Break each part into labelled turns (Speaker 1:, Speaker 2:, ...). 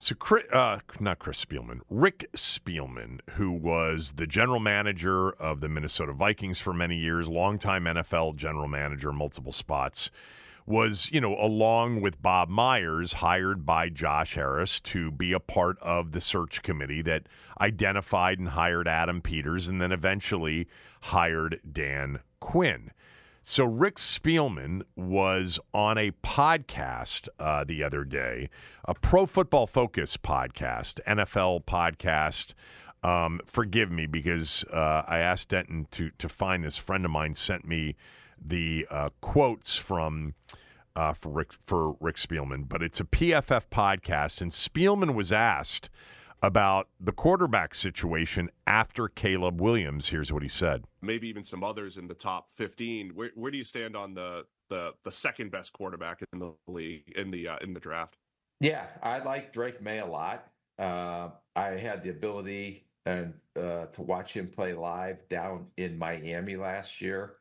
Speaker 1: So, uh, not Chris Spielman, Rick Spielman, who was the general manager of the Minnesota Vikings for many years, longtime NFL general manager, multiple spots, was, you know, along with Bob Myers, hired by Josh Harris to be a part of the search committee that identified and hired Adam Peters and then eventually hired Dan Quinn. So Rick Spielman was on a podcast uh, the other day, a Pro Football Focus podcast, NFL podcast. Um, forgive me because uh, I asked Denton to to find this. friend of mine sent me the uh, quotes from uh, for Rick for Rick Spielman, but it's a PFF podcast, and Spielman was asked about the quarterback situation after Caleb Williams. Here's what he said.
Speaker 2: Maybe even some others in the top 15. Where, where do you stand on the, the the second best quarterback in the league in the uh, in the draft?
Speaker 3: Yeah, I like Drake Maye a lot. Uh, I had the ability and uh, to watch him play live down in Miami last year,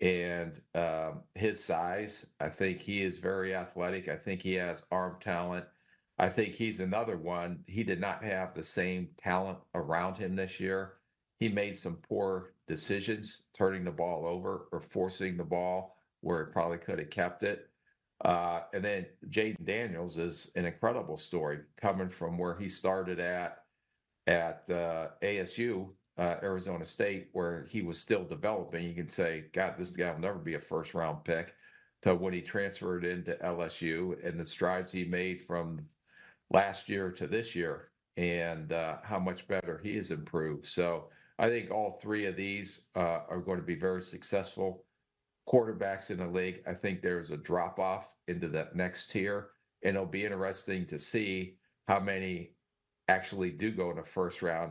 Speaker 3: and um, his size. I think he is very athletic. I think he has arm talent. I think he's another one. He did not have the same talent around him this year. He made some poor decisions, turning the ball over or forcing the ball where he probably could have kept it. Uh, and then Jayden Daniels is an incredible story coming from where he started at at uh, ASU, uh, Arizona State, where he was still developing. You can say, God, this guy will never be a first round pick. To when he transferred into LSU and the strides he made from last year to this year and uh, how much better he has improved. So I think all three of these uh, are going to be very successful quarterbacks in the league. I think there's a drop off into that next tier, and it'll be interesting to see how many actually do go in the first round.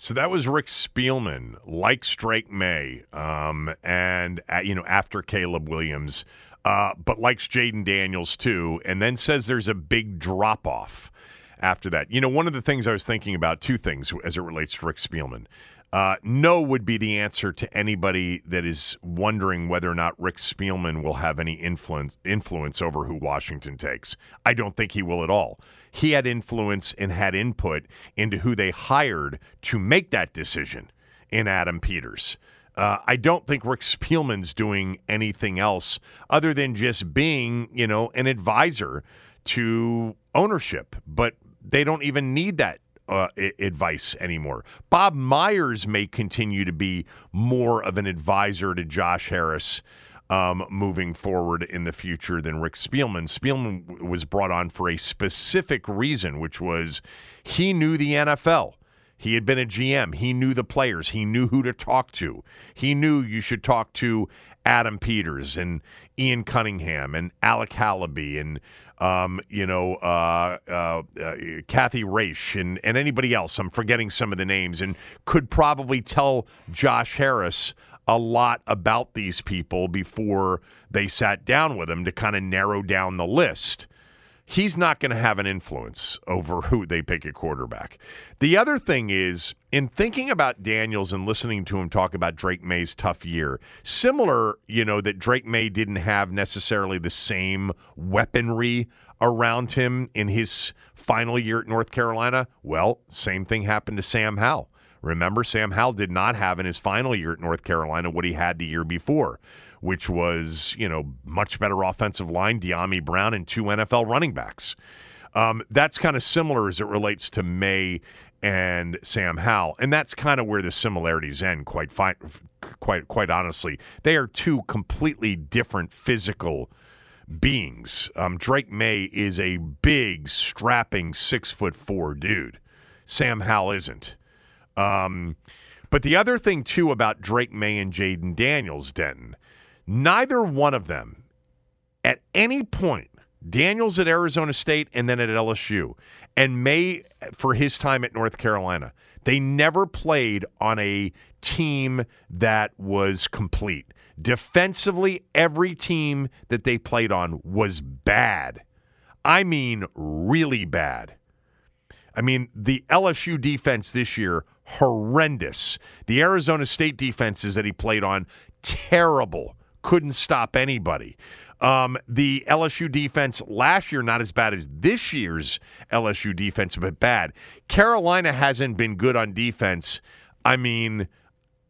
Speaker 1: So that was Rick Spielman, like Drake Maye, um, and uh, you know after Caleb Williams uh, but likes Jayden Daniels too, and then says there's a big drop off after that. You know, one of the things I was thinking about, two things as it relates to Rick Spielman. Uh, no would be the answer to anybody that is wondering whether or not Rick Spielman will have any influence influence over who Washington takes. I don't think he will at all. He had influence and had input into who they hired to make that decision in Adam Peters. Uh, I don't think Rick Spielman's doing anything else other than just being, you know, an advisor to ownership. But they don't even need that uh, advice anymore. Bob Myers may continue to be more of an advisor to Josh Harris um, moving forward in the future than Rick Spielman. Spielman was brought on for a specific reason, which was he knew the NFL. He had been a GM. He knew the players. He knew who to talk to. He knew you should talk to Adam Peters and Ian Cunningham and Alec Halaby and um, you know uh, uh, uh, Kathy Raish and and anybody else. I'm forgetting some of the names and could probably tell Josh Harris a lot about these people before they sat down with him to kind of narrow down the list he's not going to have an influence over who they pick a quarterback. The other thing is, in thinking about Daniels and listening to him talk about Drake Maye's tough year, similar, you know, that Drake Maye didn't have necessarily the same weaponry around him in his final year at North Carolina. Well, same thing happened to Sam Howell. Remember, Sam Howell did not have in his final year at North Carolina what he had the year before which was, you know, much better offensive line, Dyami Brown, and two NFL running backs. Um, that's kind of similar as it relates to Maye and Sam Howell, and that's kind of where the similarities end. Quite quite quite honestly, they are two completely different physical beings. Um, Drake Maye is a big, strapping six foot four dude. Sam Howell isn't. Um, but the other thing too about Drake Maye and Jayden Daniels, Denton, neither one of them at any point, Daniels at Arizona State and then at LSU, and Maye for his time at North Carolina, they never played on a team that was complete. Defensively, every team that they played on was bad. I mean, really bad. I mean, the LSU defense this year, horrendous. The Arizona State defenses that he played on, terrible. Couldn't stop anybody. Um, the LSU defense last year, not as bad as this year's LSU defense, but bad. Carolina hasn't been good on defense. I mean,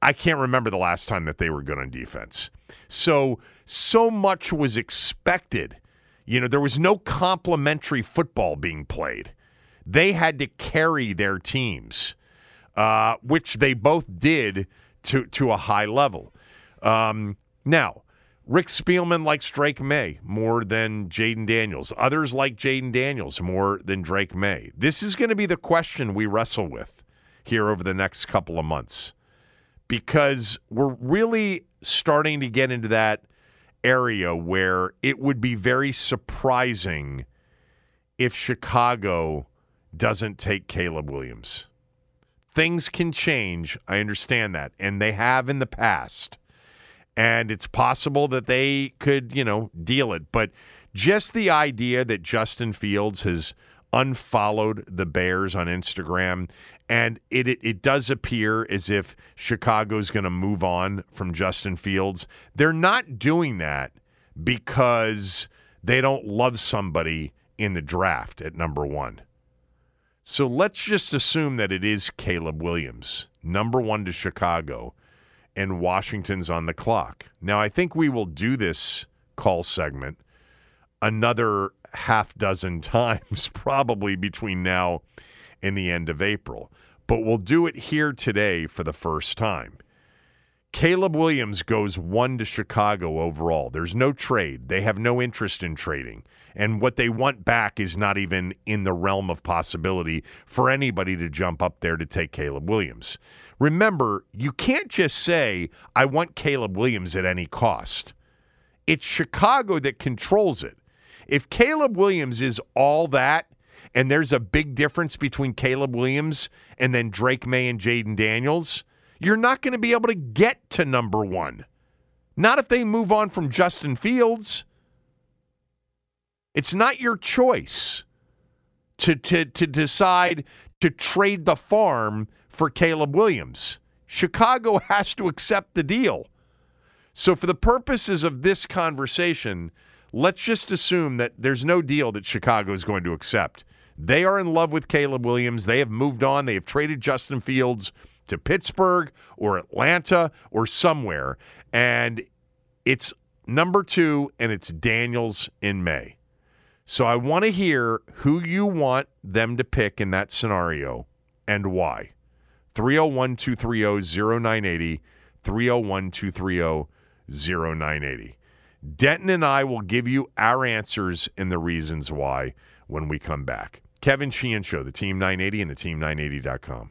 Speaker 1: I can't remember the last time that they were good on defense. So, so much was expected. You know, there was no complementary football being played. They had to carry their teams, uh, which they both did to, to a high level. Um, now, Rick Spielman likes Drake Maye more than Jayden Daniels. Others like Jayden Daniels more than Drake Maye. This is going to be the question we wrestle with here over the next couple of months because we're really starting to get into that area where it would be very surprising if Chicago doesn't take Caleb Williams. Things can change. I understand that. And they have in the past and it's possible that they could, you know, deal it. But just the idea that Justin Fields has unfollowed the Bears on Instagram, and it it, it does appear as if Chicago's going to move on from Justin Fields. They're not doing that because they don't love somebody in the draft at number one. So let's just assume that it is Caleb Williams, number one to Chicago and Washington's on the clock. Now, I think we will do this call segment another half dozen times, probably between now and the end of April. But we'll do it here today for the first time. Caleb Williams goes one to Chicago overall. There's no trade. They have no interest in trading. And what they want back is not even in the realm of possibility for anybody to jump up there to take Caleb Williams. Remember, you can't just say, I want Caleb Williams at any cost. It's Chicago that controls it. If Caleb Williams is all that, and there's a big difference between Caleb Williams and then Drake Maye and Jayden Daniels, you're not going to be able to get to number one. Not if they move on from Justin Fields. It's not your choice to, to, to decide to trade the farm for Caleb Williams. Chicago has to accept the deal. So, for the purposes of this conversation, let's just assume that there's no deal that Chicago is going to accept. They are in love with Caleb Williams. They have moved on. They have traded Justin Fields to Pittsburgh or Atlanta or somewhere. And it's number two, and it's Daniels in Maye. So I want to hear who you want them to pick in that scenario and why. 301 230 0980. 301 230 0980. Denton and I will give you our answers and the reasons why when we come back. Kevin Sheehan Show, the Team 980 and the Team980.com.